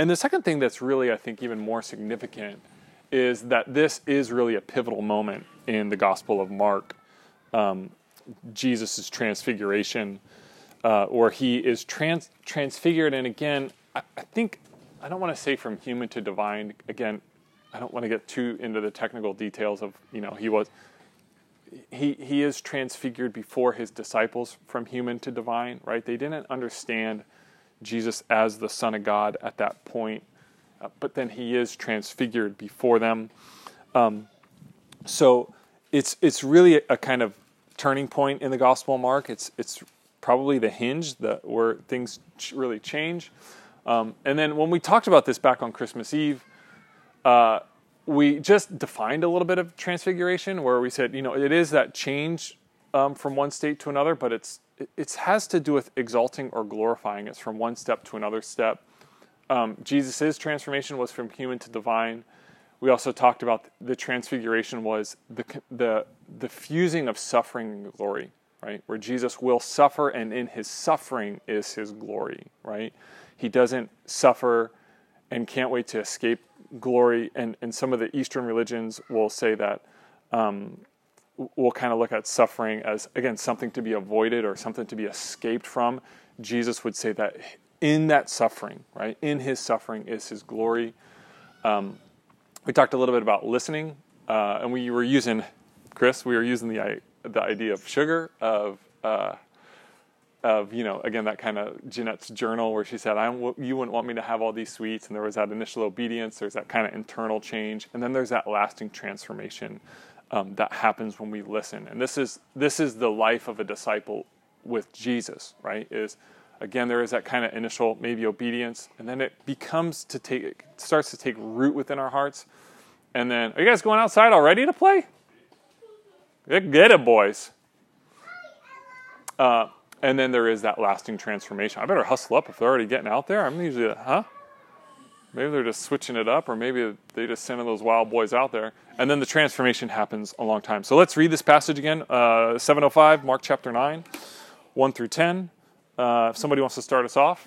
and the second thing that's really, I think, even more significant is that this is really a pivotal moment in the Gospel of Mark. Um, Jesus' transfiguration, uh, he is trans- transfigured. And again, I, I think, I don't want to say from human to divine. Again, I don't want to get too into the technical details of, you know, he was, he, he is transfigured before his disciples from human to divine, right? They didn't understand Jesus as the Son of God at that point, uh, but then he is transfigured before them. Um, so it's it's really a, a kind of turning point in the Gospel of Mark. It's it's probably the hinge that where things really change. Um, and then when we talked about this back on Christmas Eve, uh, we just defined a little bit of transfiguration, where we said, you know, it is that change um, from one state to another, but it's it, has to do with exalting or glorifying. It's from one step to another step. Um, Jesus' transformation was from human to divine. We also talked about the transfiguration was the the the fusing of suffering and glory, right? Where Jesus will suffer, and in his suffering is his glory, right? He doesn't suffer and can't wait to escape glory. And, and some of the Eastern religions will say that um, we'll kind of look at suffering as, again, something to be avoided or something to be escaped from. Jesus would say that in that suffering, right, in his suffering is his glory. Um, we talked a little bit about listening, uh, and we were using Chris, we were using the the idea of sugar, of uh, of you know, again that kind of Jeanette's journal where she said, "I you wouldn't want me to have all these sweets," and there was that initial obedience. There's that kind of internal change, and then there's that lasting transformation um, that happens when we listen. And this is this is the life of a disciple with Jesus, right? Is again there is that kind of initial maybe obedience, and then it becomes to take it starts to take root within our hearts. And then, are you guys going outside already to play? Get it, boys. Uh, and then there is that lasting transformation. I better hustle up if they're already getting out there. I'm usually, huh? Maybe they're just switching it up, or maybe they just sending those wild boys out there. And then the transformation happens a long time. So let's read this passage again. Uh, 705, Mark chapter 9, 1 through 10. Uh, if somebody wants to start us off.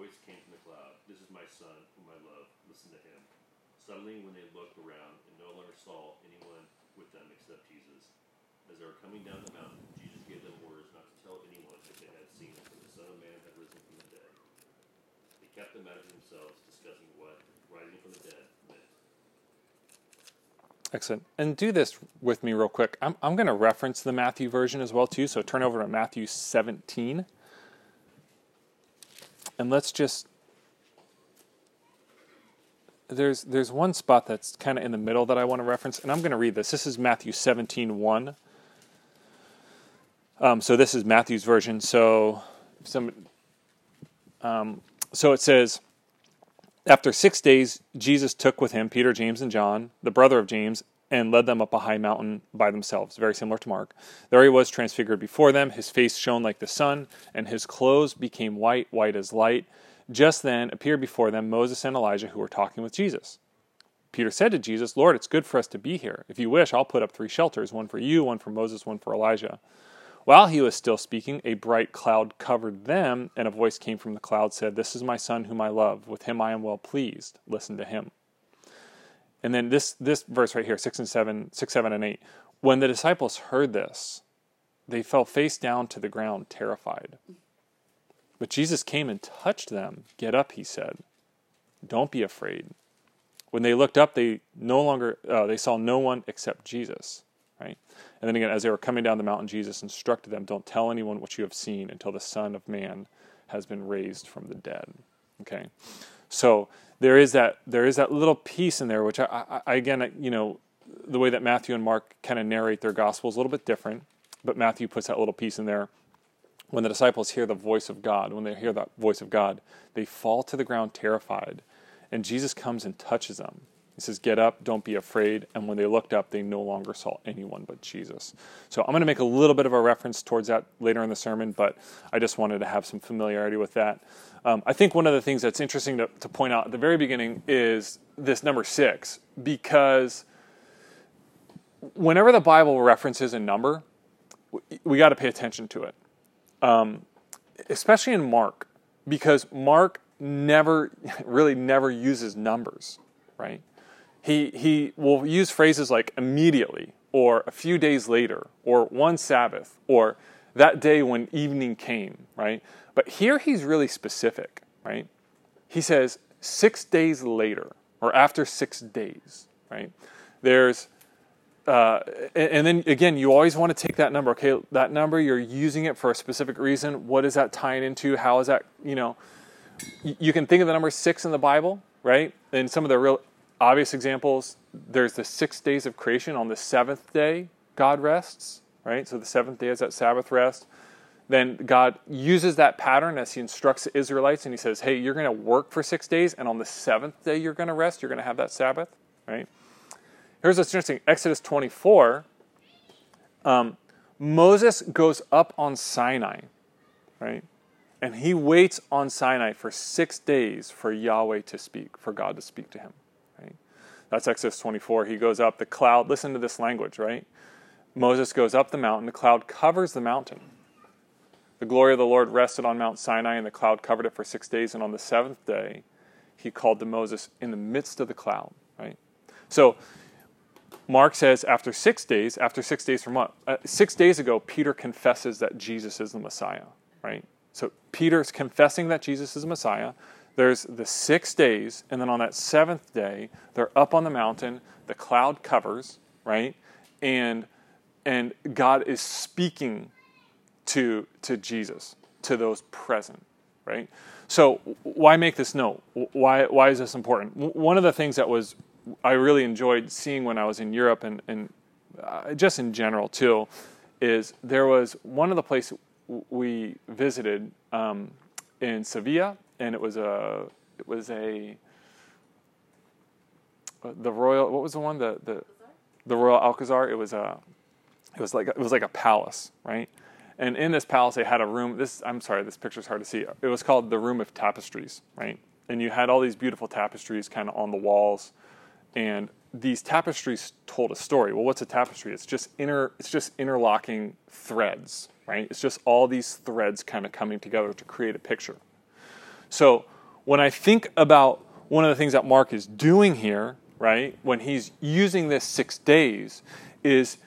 voice came from the cloud This is my son, whom I love. Listen to him. Suddenly, when they looked around and no longer saw anyone with them except Jesus, as they were coming down the mountain, Jesus gave them orders not to tell anyone that they had seen him, for the Son of Man had risen from the dead. They kept the matter to themselves, discussing what rising from the dead meant. Excellent. And do this with me real quick. I'm, I'm going to reference the Matthew version as well too. So turn over to Matthew 17. And let's just there's there's one spot that's kind of in the middle that I want to reference, and I'm going to read this. This is Matthew 17, 1. Um, so this is Matthew's version. So some, um, so it says, after six days, Jesus took with him Peter, James, and John, the brother of James, and led them up a high mountain by themselves, very similar to Mark. There he was transfigured before them. His face shone like the sun, and his clothes became white, white as light. Just then appeared before them Moses and Elijah, who were talking with Jesus. Peter said to Jesus, Lord, it's good for us to be here. If you wish, I'll put up three shelters one for you, one for Moses, one for Elijah. While he was still speaking, a bright cloud covered them, and a voice came from the cloud said, This is my son whom I love. With him I am well pleased. Listen to him. And then this this verse right here, six and seven, six, seven, and eight. When the disciples heard this, they fell face down to the ground, terrified. But Jesus came and touched them. Get up, he said. Don't be afraid. When they looked up, they no longer uh, they saw no one except Jesus, right? And then again, as they were coming down the mountain, Jesus instructed them, "Don't tell anyone what you have seen until the Son of Man has been raised from the dead." Okay, so there is that there is that little piece in there, which I, I, again, you know, the way that Matthew and Mark kind of narrate their gospels a little bit different, but Matthew puts that little piece in there. When the disciples hear the voice of God, when they hear that voice of God, they fall to the ground terrified, and Jesus comes and touches them. He says, Get up, don't be afraid. And when they looked up, they no longer saw anyone but Jesus. So I'm going to make a little bit of a reference towards that later in the sermon, but I just wanted to have some familiarity with that. Um, I think one of the things that's interesting to, to point out at the very beginning is this number six, because whenever the Bible references a number, we, we got to pay attention to it, um, especially in Mark, because Mark never, really never uses numbers, right? He, he will use phrases like immediately, or a few days later, or one Sabbath, or that day when evening came, right? But here he's really specific, right? He says six days later, or after six days, right? There's uh, and then again, you always want to take that number. Okay, that number you're using it for a specific reason. What is that tying into? How is that? You know, you can think of the number six in the Bible, right? And some of the real obvious examples. There's the six days of creation. On the seventh day, God rests, right? So the seventh day is that Sabbath rest. Then God uses that pattern as He instructs the Israelites, and He says, "Hey, you're going to work for six days, and on the seventh day you're going to rest. You're going to have that Sabbath, right?" Here's what's interesting Exodus 24, um, Moses goes up on Sinai, right? And he waits on Sinai for six days for Yahweh to speak, for God to speak to him? That's Exodus 24. He goes up, the cloud, listen to this language, right? Moses goes up the mountain, the cloud covers the mountain. The glory of the Lord rested on Mount Sinai, and the cloud covered it for six days. And on the seventh day, he called to Moses in the midst of the cloud, right? So Mark says after six days, after six days from what? Uh, six days ago, Peter confesses that Jesus is the Messiah, right? So Peter's confessing that Jesus is the Messiah. There's the six days, and then on that seventh day, they're up on the mountain. The cloud covers, right? And and God is speaking to to Jesus, to those present, right? So why make this note? Why why is this important? One of the things that was I really enjoyed seeing when I was in Europe and, and uh, just in general too, is there was one of the places we visited um, in Sevilla, and it was a it was a uh, the royal what was the one the the the royal Alcazar. It was a it was like it was like a palace, right? And in this palace, they had a room. This I'm sorry, this picture's hard to see. It was called the Room of Tapestries, right? And you had all these beautiful tapestries kind of on the walls and these tapestries told a story. Well, what's a tapestry? It's just inter it's just interlocking threads, right? It's just all these threads kind of coming together to create a picture. So, when I think about one of the things that Mark is doing here, right, when he's using this 6 days is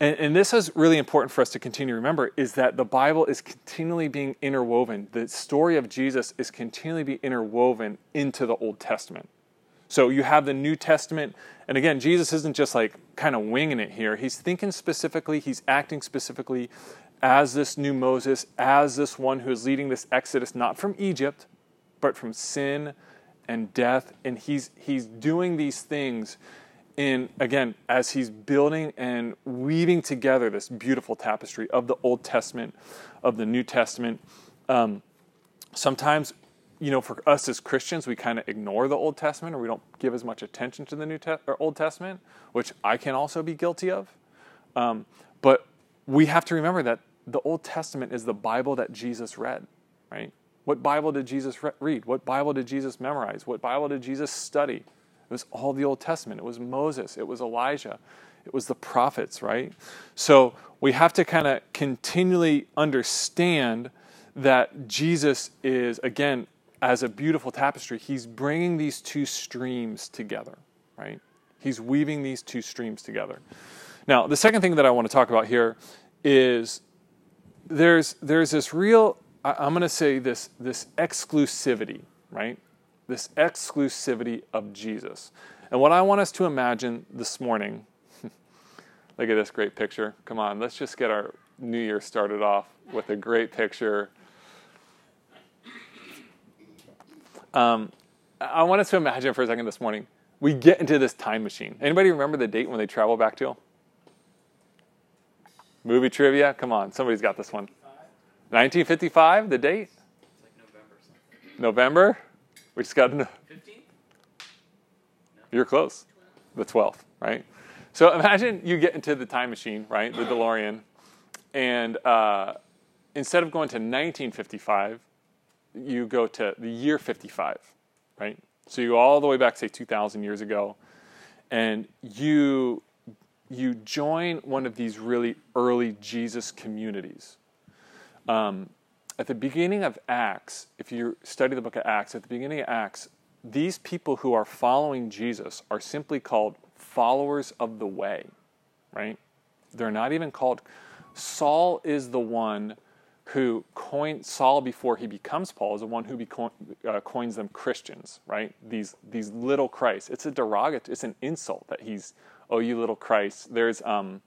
and, and, this is really important for us to continue to remember is that the Bible is continually being interwoven. The story of Jesus is continually being interwoven into the Old Testament. So you have the New Testament, and again, Jesus isn't just like kind of winging it here. He's thinking specifically, he's acting specifically as this new Moses, as this one who is leading this exodus, not from Egypt, but from sin and death. And he's, he's doing these things in, again, as he's building and weaving together this beautiful tapestry of the Old Testament, of the New Testament. Um, sometimes you know, for us as Christians, we kind of ignore the Old Testament or we don't give as much attention to the New Te- or Old Testament, which I can also be guilty of. Um, but we have to remember that the Old Testament is the Bible that Jesus read, right? What Bible did Jesus re- read? What Bible did Jesus memorize? What Bible did Jesus study? It was all the Old Testament. It was Moses. It was Elijah. It was the prophets, right? So we have to kind of continually understand that Jesus is, again, as a beautiful tapestry, he's bringing these two streams together, right? He's weaving these two streams together. Now, the second thing that I want to talk about here is there's there's this real I'm going to say this this exclusivity, right? This exclusivity of Jesus. And what I want us to imagine this morning look at this great picture. Come on, let's just get our new year started off with a great picture. Um, I want us to imagine for a second this morning we get into this time machine. Anybody remember the date when they travel back to? Movie trivia? Come on, somebody's got this one. 1955, the date? It's like November. November? We just got to know. 15th? You're close. The 12th, right? So imagine you get into the time machine, right? The DeLorean, and uh, instead of going to 1955, you go to the year 55, right? So you go all the way back, say 2,000 years ago, and you you join one of these really early Jesus communities. Um, at the beginning of Acts, if you study the book of Acts, at the beginning of Acts, these people who are following Jesus are simply called followers of the way, right? They're not even called. Saul is the one who coined Saul before he becomes Paul is the one who beco- uh, coins them Christians, right? These these little Christ. It's a derogatory. It's an insult that he's oh you little Christ. There's um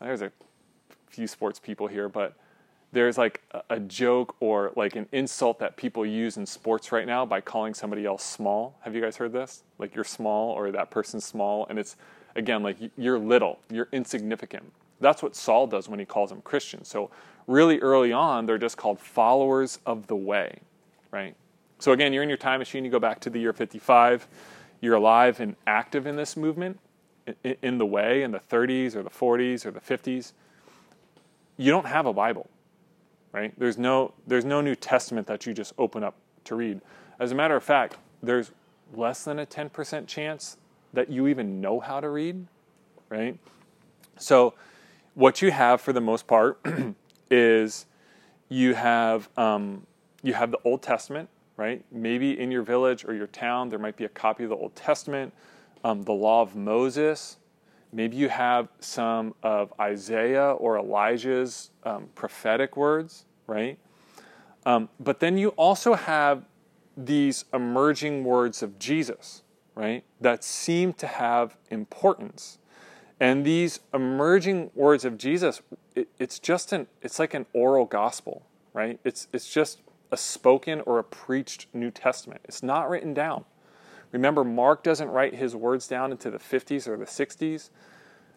there's a few sports people here, but there's like a, joke or like an insult that people use in sports right now by calling somebody else small. Have you guys heard this? Like you're small or that person's small, and it's again like you're little, you're insignificant. That's what Saul does when he calls them Christians. So really early on, they're just called followers of the way, right? So again, you're in your time machine, you go back to the year 55, you're alive and active in this movement, in the way, in the 30s or the 40s or the 50s. You don't have a Bible, right? There's no, there's no New Testament that you just open up to read. As a matter of fact, there's less than a 10% chance that you even know how to read, right? So, what you have for the most part is you have um, you have the Old Testament, right? Maybe in your village or your town there might be a copy of the Old Testament, um, the Law of Moses. Maybe you have some of Isaiah or Elijah's um, prophetic words, right? Um, but then you also have these emerging words of Jesus, right? That seem to have importance. And these emerging words of Jesus, it, it's just an it's like an oral gospel, right? It's it's just a spoken or a preached New Testament. It's not written down. Remember, Mark doesn't write his words down into the 50s or the 60s.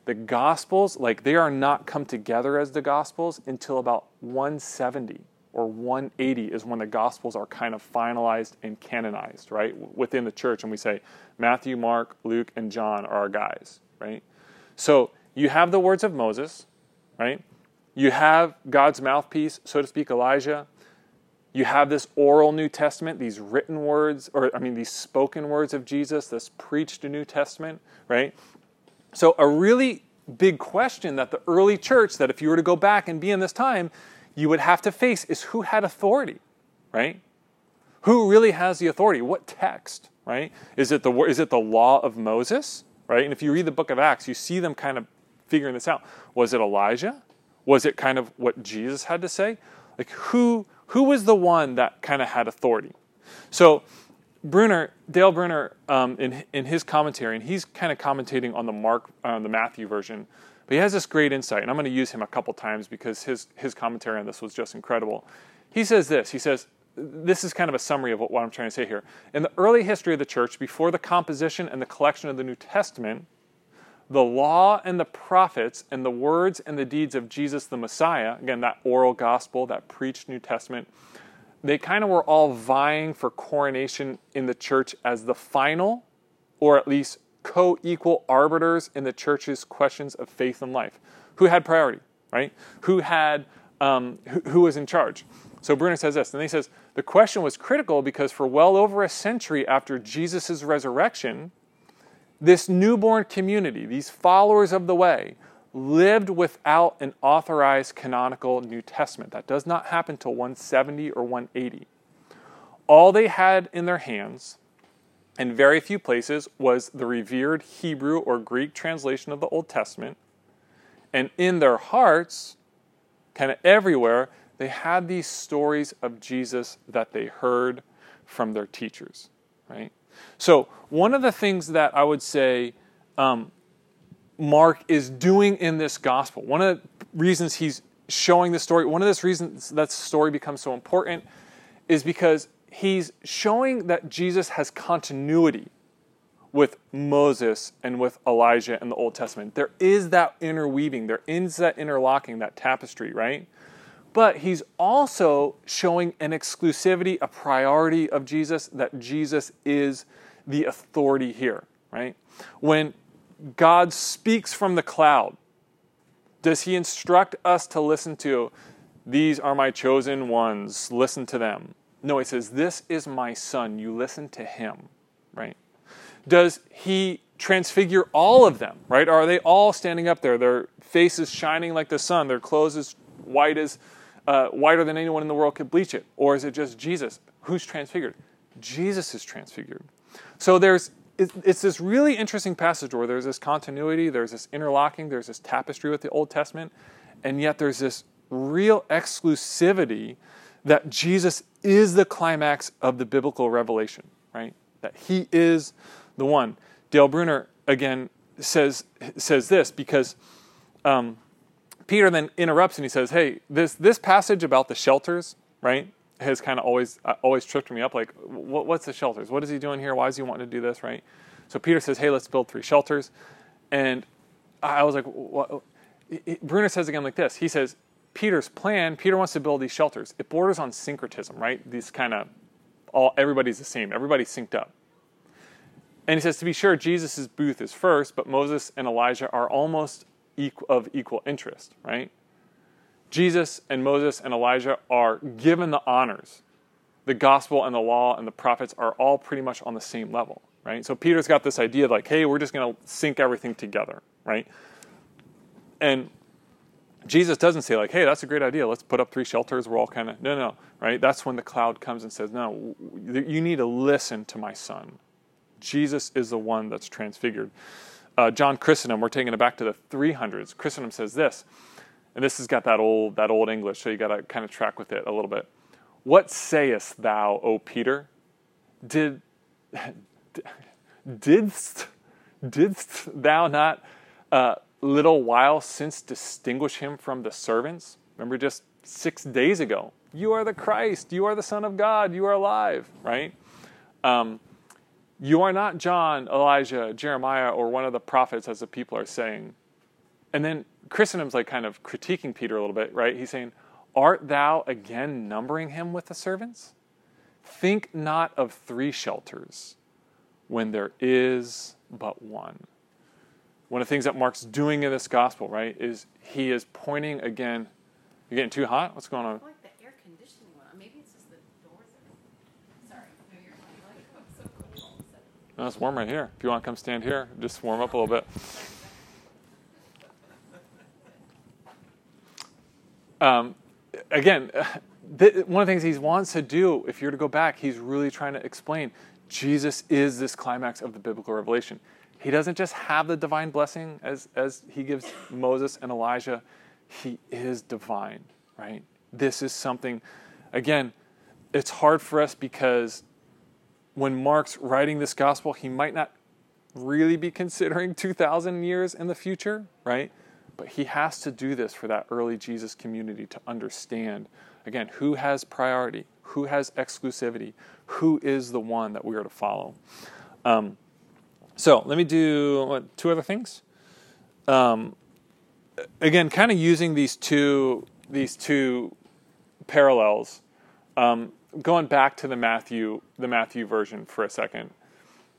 The Gospels, like they are not come together as the Gospels until about 170 or 180 is when the Gospels are kind of finalized and canonized, right? Within the church. And we say Matthew, Mark, Luke, and John are our guys, right? So you have the words of Moses, right? You have God's mouthpiece, so to speak, Elijah. You have this oral New Testament, these written words, or I mean, these spoken words of Jesus, this preached New Testament, right? So, a really big question that the early church, that if you were to go back and be in this time, you would have to face is who had authority, right? Who really has the authority? What text, right? Is it the, is it the law of Moses, right? And if you read the book of Acts, you see them kind of figuring this out. Was it Elijah? Was it kind of what Jesus had to say? Like who who was the one that kind of had authority? So Bruner, Dale Bruner, um, in in his commentary, and he's kind of commentating on the Mark, uh, the Matthew version, but he has this great insight, and I'm going to use him a couple times because his his commentary on this was just incredible. He says this. He says this is kind of a summary of what, what I'm trying to say here. In the early history of the church, before the composition and the collection of the New Testament, the law and the prophets and the words and the deeds of Jesus the Messiah, again, that oral gospel, that preached New Testament, they kind of were all vying for coronation in the church as the final, or at least co equal arbiters in the church's questions of faith and life. Who had priority, right? Who had, um, who, who was in charge? So Bruner says this, and he says, the question was critical because for well over a century after Jesus' resurrection, this newborn community, these followers of the way, lived without an authorized canonical New Testament. That does not happen till 170 or 180. All they had in their hands, in very few places, was the revered Hebrew or Greek translation of the Old Testament. And in their hearts, kind of everywhere, they had these stories of Jesus that they heard from their teachers, right? So, one of the things that I would say um, Mark is doing in this gospel, one of the reasons he's showing the story, one of the reasons that story becomes so important is because he's showing that Jesus has continuity with Moses and with Elijah in the Old Testament. There is that interweaving, there is that interlocking, that tapestry, right? But he's also showing an exclusivity, a priority of Jesus, that Jesus is the authority here, right? When God speaks from the cloud, does he instruct us to listen to, these are my chosen ones, listen to them? No, he says, this is my son, you listen to him, right? Does he transfigure all of them, right? Are they all standing up there, their faces shining like the sun, their clothes as white as, uh, whiter than anyone in the world could bleach it? Or is it just Jesus? Who's transfigured? Jesus is transfigured. So there's it's this really interesting passage where there's this continuity, there's this interlocking, there's this tapestry with the Old Testament, and yet there's this real exclusivity that Jesus is the climax of the biblical revelation, right? That he is the one. Dale Bruner again says says this because um, Peter then interrupts and he says, "Hey, this this passage about the shelters, right? has kind of always uh, always tripped me up. Like, what, what's the shelters? What is he doing here? Why is he wanting to do this? Right? So Peter says, "Hey, let's build three shelters," and I was like, what? Bruner says again like this. He says, Peter's plan. Peter wants to build these shelters. It borders on syncretism, right? These kind of all everybody's the same. Everybody's synced up. And he says, to be sure, Jesus' booth is first, but Moses and Elijah are almost of equal interest, right? Jesus and Moses and Elijah are given the honors. The gospel and the law and the prophets are all pretty much on the same level, right? So Peter's got this idea like, hey, we're just going to sync everything together, right? And Jesus doesn't say like, hey, that's a great idea. Let's put up three shelters. We're all kind of no, no, right? That's when the cloud comes and says, no, you need to listen to my son. Jesus is the one that's transfigured. Uh, John Chrysostom, we're taking it back to the 300s. Chrysostom says this and this has got that old that old English, so you got to kind of track with it a little bit. What sayest thou, O Peter? Did didst didst thou not uh, little while since distinguish him from the servants? Remember, just six days ago, you are the Christ, you are the Son of God, you are alive, right? Um, you are not John, Elijah, Jeremiah, or one of the prophets, as the people are saying. And then Chrysostom's like kind of critiquing Peter a little bit, right? He's saying, Art thou again numbering him with the servants? Think not of three shelters when there is but one. One of the things that Mark's doing in this gospel, right, is he is pointing again. You're getting too hot? What's going on? I like the air conditioning one. Maybe it's just the doors are. Sorry. No, you're fine. Like, oh, it's so cold all of a sudden. No, it's warm right here. If you want to come stand here, just warm up a little bit. Um, again, th- one of the things he wants to do, if you're to go back, he's really trying to explain Jesus is this climax of the biblical revelation. He doesn't just have the divine blessing as, as he gives Moses and Elijah, he is divine, right? This is something, again, it's hard for us because when Mark's writing this gospel, he might not really be considering 2,000 years in the future, right? But he has to do this for that early Jesus community to understand, again, who has priority, who has exclusivity, who is the one that we are to follow. Um, so let me do what, two other things. Um, again, kind of using these two these two parallels. Um, going back to the Matthew the Matthew version for a second.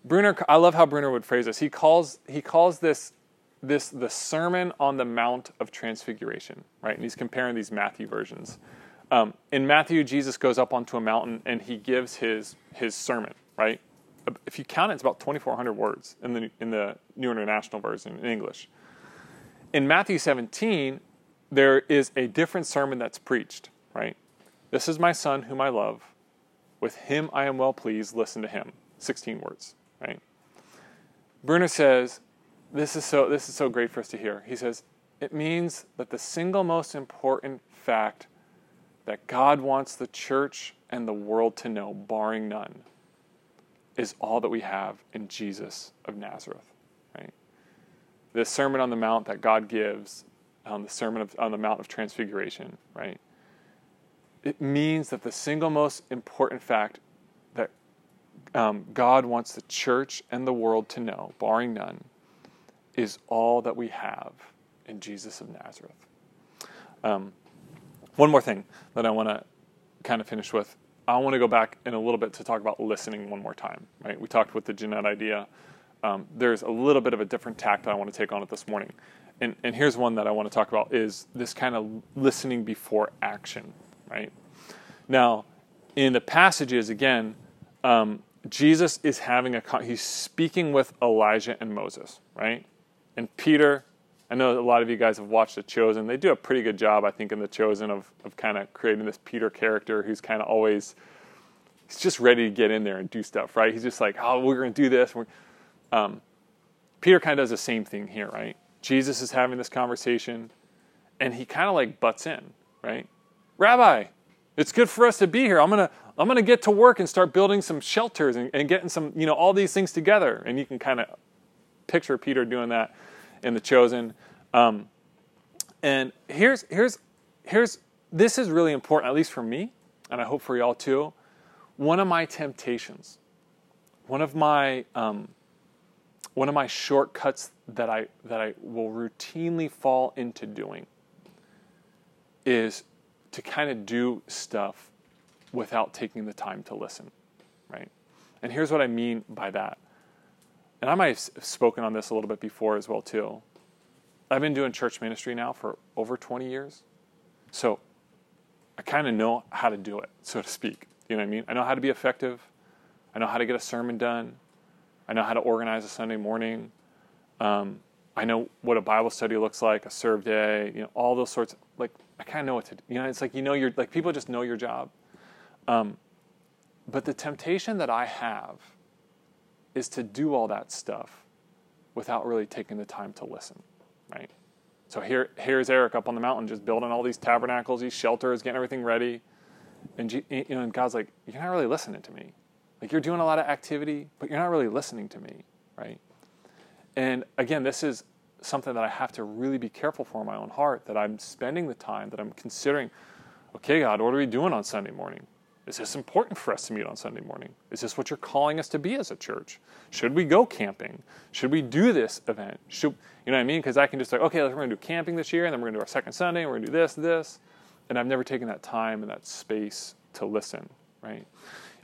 Bruner, I love how Bruner would phrase this. He calls he calls this this the Sermon on the Mount of Transfiguration, right? And he's comparing these Matthew versions. Um, in Matthew, Jesus goes up onto a mountain and he gives his his sermon, right? If you count it, it's about 2,400 words in the in the New International Version in English. In Matthew 17, there is a different sermon that's preached, right? This is my son whom I love. With him I am well pleased. Listen to him. 16 words, right? Bruner says this is so this is so great for us to hear. He says, it means that the single most important fact that God wants the church and the world to know, barring none, is all that we have in Jesus of Nazareth, right? The Sermon on the Mount that God gives on the Sermon of, on the Mount of Transfiguration, right? It means that the single most important fact that um, God wants the church and the world to know, barring none, is all that we have in Jesus of Nazareth. Um, one more thing that I want to kind of finish with. I want to go back in a little bit to talk about listening one more time. Right? We talked with the Jeanette idea. Um, there's a little bit of a different tact I want to take on it this morning, and and here's one that I want to talk about is this kind of listening before action. Right? Now, in the passages again, um, Jesus is having a he's speaking with Elijah and Moses. Right? And Peter I know a lot of you guys have watched The Chosen. They do a pretty good job, I think, in The Chosen of, of kind of creating this Peter character who's kind of always, he's just ready to get in there and do stuff, right? He's just like, oh, we're going to do this. Um, Peter kind of does the same thing here, right? Jesus is having this conversation, and he kind of like butts in, right? Rabbi, it's good for us to be here. I'm gonna I'm gonna get to work and start building some shelters and, and getting some you know all these things together. And you can kind of picture Peter doing that in the chosen. Um, and here's here's here's this is really important, at least for me, and I hope for y'all too. One of my temptations, one of my um, one of my shortcuts that I that I will routinely fall into doing is to kind of do stuff without taking the time to listen, right? And here's what I mean by that and I might have spoken on this a little bit before as well too. I've been doing church ministry now for over 20 years, so I kind of know how to do it, so to speak. You know what I mean? I know how to be effective. I know how to get a sermon done. I know how to organize a Sunday morning. Um, I know what a Bible study looks like, a serve day, you know, all those sorts. Of, like I kind of know what to do. You know, it's like you know your like people just know your job. Um, but the temptation that I have is to do all that stuff without really taking the time to listen, right? So here, here's Eric up on the mountain just building all these tabernacles, these shelters, getting everything ready. And, you know, and God's like, you're not really listening to me. Like you're doing a lot of activity, but you're not really listening to me, right? And again, this is something that I have to really be careful for in my own heart that I'm spending the time, that I'm considering, okay, God, what are we doing on Sunday morning? Is this important for us to meet on Sunday morning? Is this what you're calling us to be as a church? Should we go camping? Should we do this event? Should you know what I mean? Because I can just like, okay, we're going to do camping this year, and then we're going to do our second Sunday, and we're going to do this, this, and I've never taken that time and that space to listen. Right?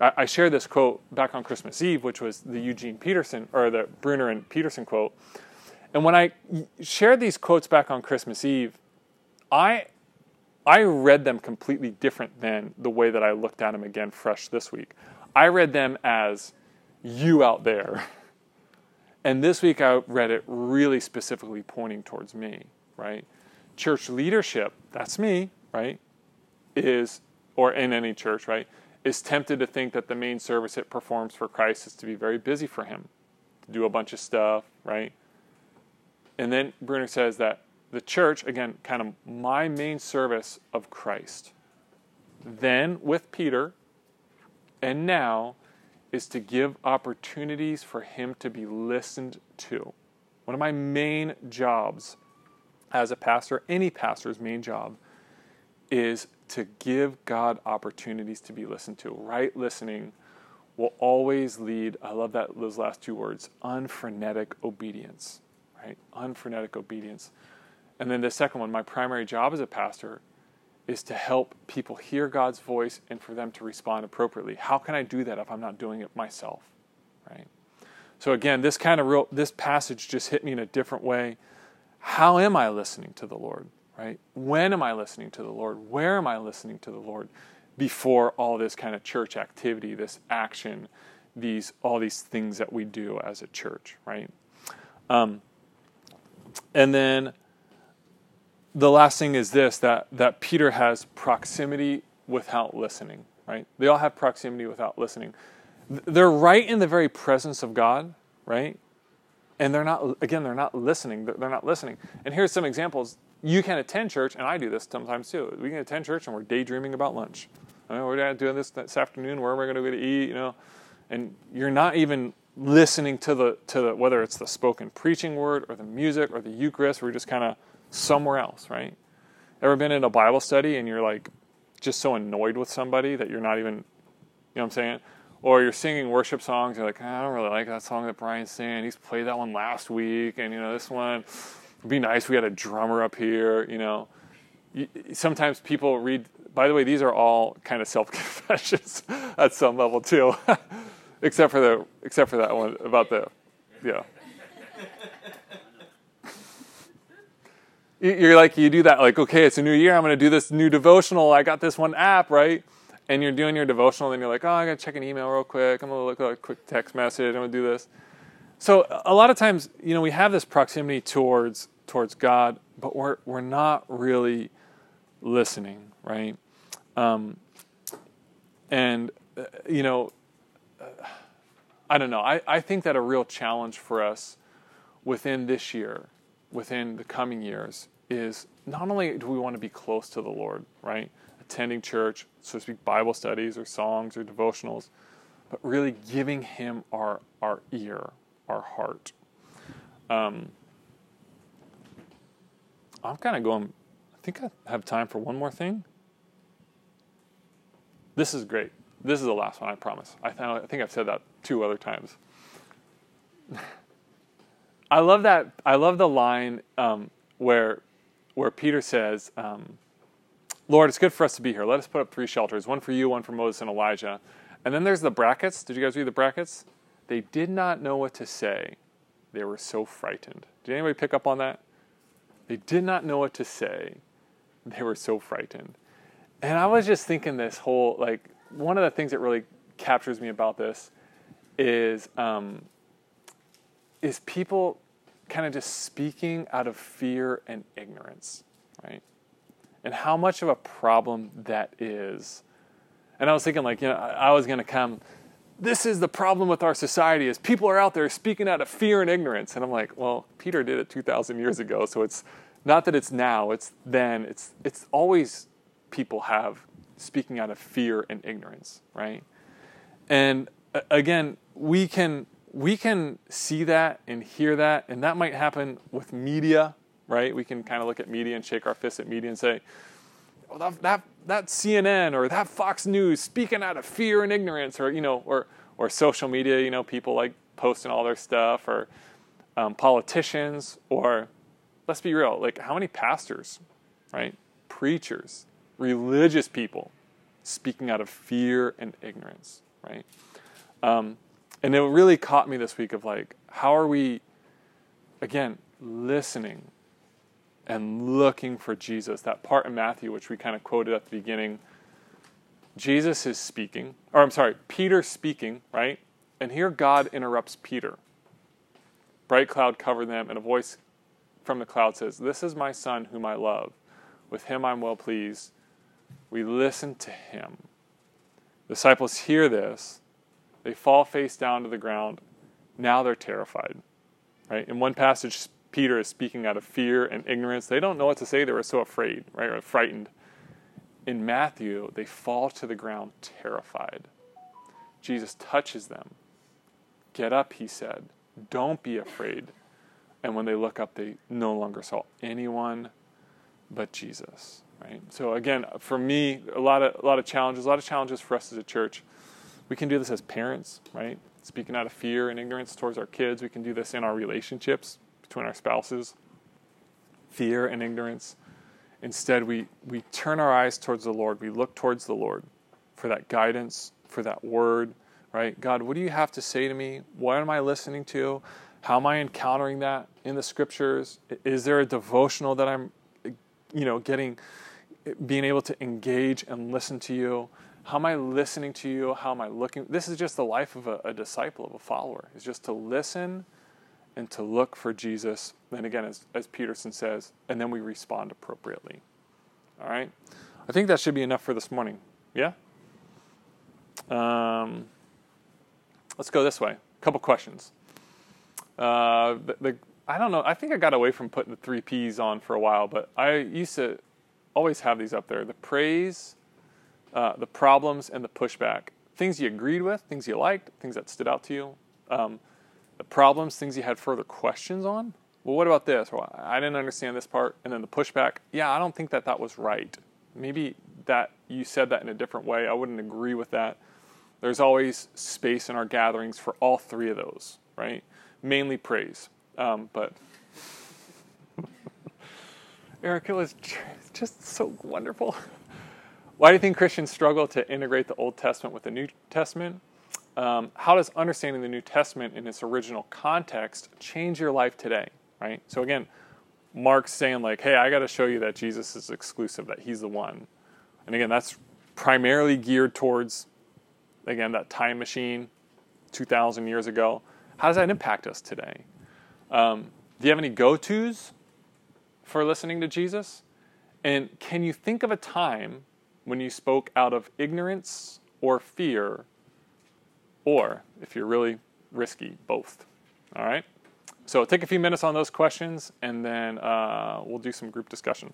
I, I shared this quote back on Christmas Eve, which was the Eugene Peterson or the Bruner and Peterson quote. And when I shared these quotes back on Christmas Eve, I I read them completely different than the way that I looked at them again fresh this week. I read them as you out there. And this week I read it really specifically pointing towards me, right? Church leadership, that's me, right? Is, or in any church, right? Is tempted to think that the main service it performs for Christ is to be very busy for him, to do a bunch of stuff, right? And then Bruner says that the church, again, kind of my main service of Christ. Then with Peter, and now is to give opportunities for him to be listened to. One of my main jobs as a pastor, any pastor's main job, is to give God opportunities to be listened to. Right listening will always lead, I love that those last two words, unfrenetic obedience. Right? Unfrenetic obedience. And then the second one, my primary job as a pastor is to help people hear God's voice and for them to respond appropriately. How can I do that if I'm not doing it myself? Right? So again, this kind of real this passage just hit me in a different way. How am I listening to the Lord? Right? When am I listening to the Lord? Where am I listening to the Lord? Before all this kind of church activity, this action, these all these things that we do as a church, right? Um, and then the last thing is this that, that Peter has proximity without listening, right? They all have proximity without listening. They're right in the very presence of God, right? And they're not, again, they're not listening. They're not listening. And here's some examples. You can attend church, and I do this sometimes too. We can attend church and we're daydreaming about lunch. I mean, we're doing this this afternoon. Where am I going to go to eat? You know, and you're not even listening to the to the whether it's the spoken preaching word or the music or the Eucharist, we're just kind of somewhere else, right? Ever been in a Bible study and you're like just so annoyed with somebody that you're not even, you know what I'm saying? Or you're singing worship songs, you're like, ah, I don't really like that song that Brian's singing. He's played that one last week, and you know this one would be nice. We had a drummer up here, you know. Sometimes people read. By the way, these are all kind of self confessions at some level too, except for the except for that one about the, yeah. you're like you do that like okay it's a new year i'm going to do this new devotional i got this one app right? And you're doing your devotional and you're like oh i got to check an email real quick i'm going to look at a quick text message i'm going to do this. So a lot of times you know we have this proximity towards towards god but we're we're not really listening right? Um, and uh, you know i don't know I, I think that a real challenge for us within this year within the coming years is not only do we want to be close to the Lord, right? Attending church, so to speak, Bible studies or songs or devotionals, but really giving Him our, our ear, our heart. Um, I'm kind of going, I think I have time for one more thing. This is great. This is the last one, I promise. I, I think I've said that two other times. I love that. I love the line um, where where Peter says, um, "Lord, it's good for us to be here. Let us put up three shelters: one for you, one for Moses and Elijah." And then there's the brackets. Did you guys read the brackets? They did not know what to say. They were so frightened. Did anybody pick up on that? They did not know what to say. They were so frightened. And I was just thinking this whole like one of the things that really captures me about this is um, is people kind of just speaking out of fear and ignorance, right? And how much of a problem that is. And I was thinking, like, you know, I was going to come. This is the problem with our society: is people are out there speaking out of fear and ignorance. And I'm like, well, Peter did it 2,000 years ago, so it's not that it's now; it's then. It's it's always people have speaking out of fear and ignorance, right? And again, we can we can see that and hear that, and that might happen with media, right? We can kind of look at media and shake our fist at media and say, "Oh, that that, that CNN or that Fox News speaking out of fear and ignorance," or you know, or or social media, you know, people like posting all their stuff, or um, politicians, or let's be real, like how many pastors, right, preachers, religious people, speaking out of fear and ignorance, right? Um, and it really caught me this week of like, how are we, again, listening and looking for Jesus? That part in Matthew, which we kind of quoted at the beginning, Jesus is speaking, or I'm sorry, Peter speaking, right? And here God interrupts Peter. Bright cloud covered them, and a voice from the cloud says, This is my son whom I love. With him I'm well pleased. We listen to him. Disciples hear this they fall face down to the ground. Now they're terrified. Right? In one passage, Peter is speaking out of fear and ignorance. They don't know what to say. They were so afraid, right? Or frightened. In Matthew, they fall to the ground terrified. Jesus touches them. Get up, he said. Don't be afraid. And when they look up, they no longer saw anyone but Jesus. Right? So again, for me, a lot of a lot of challenges, a lot of challenges for us as a church. We can do this as parents, right? Speaking out of fear and ignorance towards our kids. We can do this in our relationships between our spouses. Fear and ignorance. Instead, we, we turn our eyes towards the Lord. We look towards the Lord for that guidance, for that word, right? God, what do you have to say to me? What am I listening to? How am I encountering that in the scriptures? Is there a devotional that I'm, you know, getting, being able to engage and listen to you? How am I listening to you? How am I looking? This is just the life of a, a disciple, of a follower, is just to listen and to look for Jesus. Then again, as, as Peterson says, and then we respond appropriately. All right? I think that should be enough for this morning. Yeah? Um, let's go this way. A couple questions. Uh, the, the, I don't know. I think I got away from putting the three P's on for a while, but I used to always have these up there the praise, uh, the problems and the pushback things you agreed with, things you liked, things that stood out to you, um, the problems, things you had further questions on. Well, what about this? Well, I didn't understand this part. And then the pushback, yeah, I don't think that that was right. Maybe that you said that in a different way. I wouldn't agree with that. There's always space in our gatherings for all three of those, right? Mainly praise. Um, but Erica was just so wonderful. Why do you think Christians struggle to integrate the Old Testament with the New Testament? Um, how does understanding the New Testament in its original context change your life today? Right. So again, Mark's saying like, "Hey, I got to show you that Jesus is exclusive, that He's the one." And again, that's primarily geared towards, again, that time machine, two thousand years ago. How does that impact us today? Um, do you have any go-tos for listening to Jesus? And can you think of a time when you spoke out of ignorance or fear, or if you're really risky, both? All right? So take a few minutes on those questions, and then uh, we'll do some group discussion.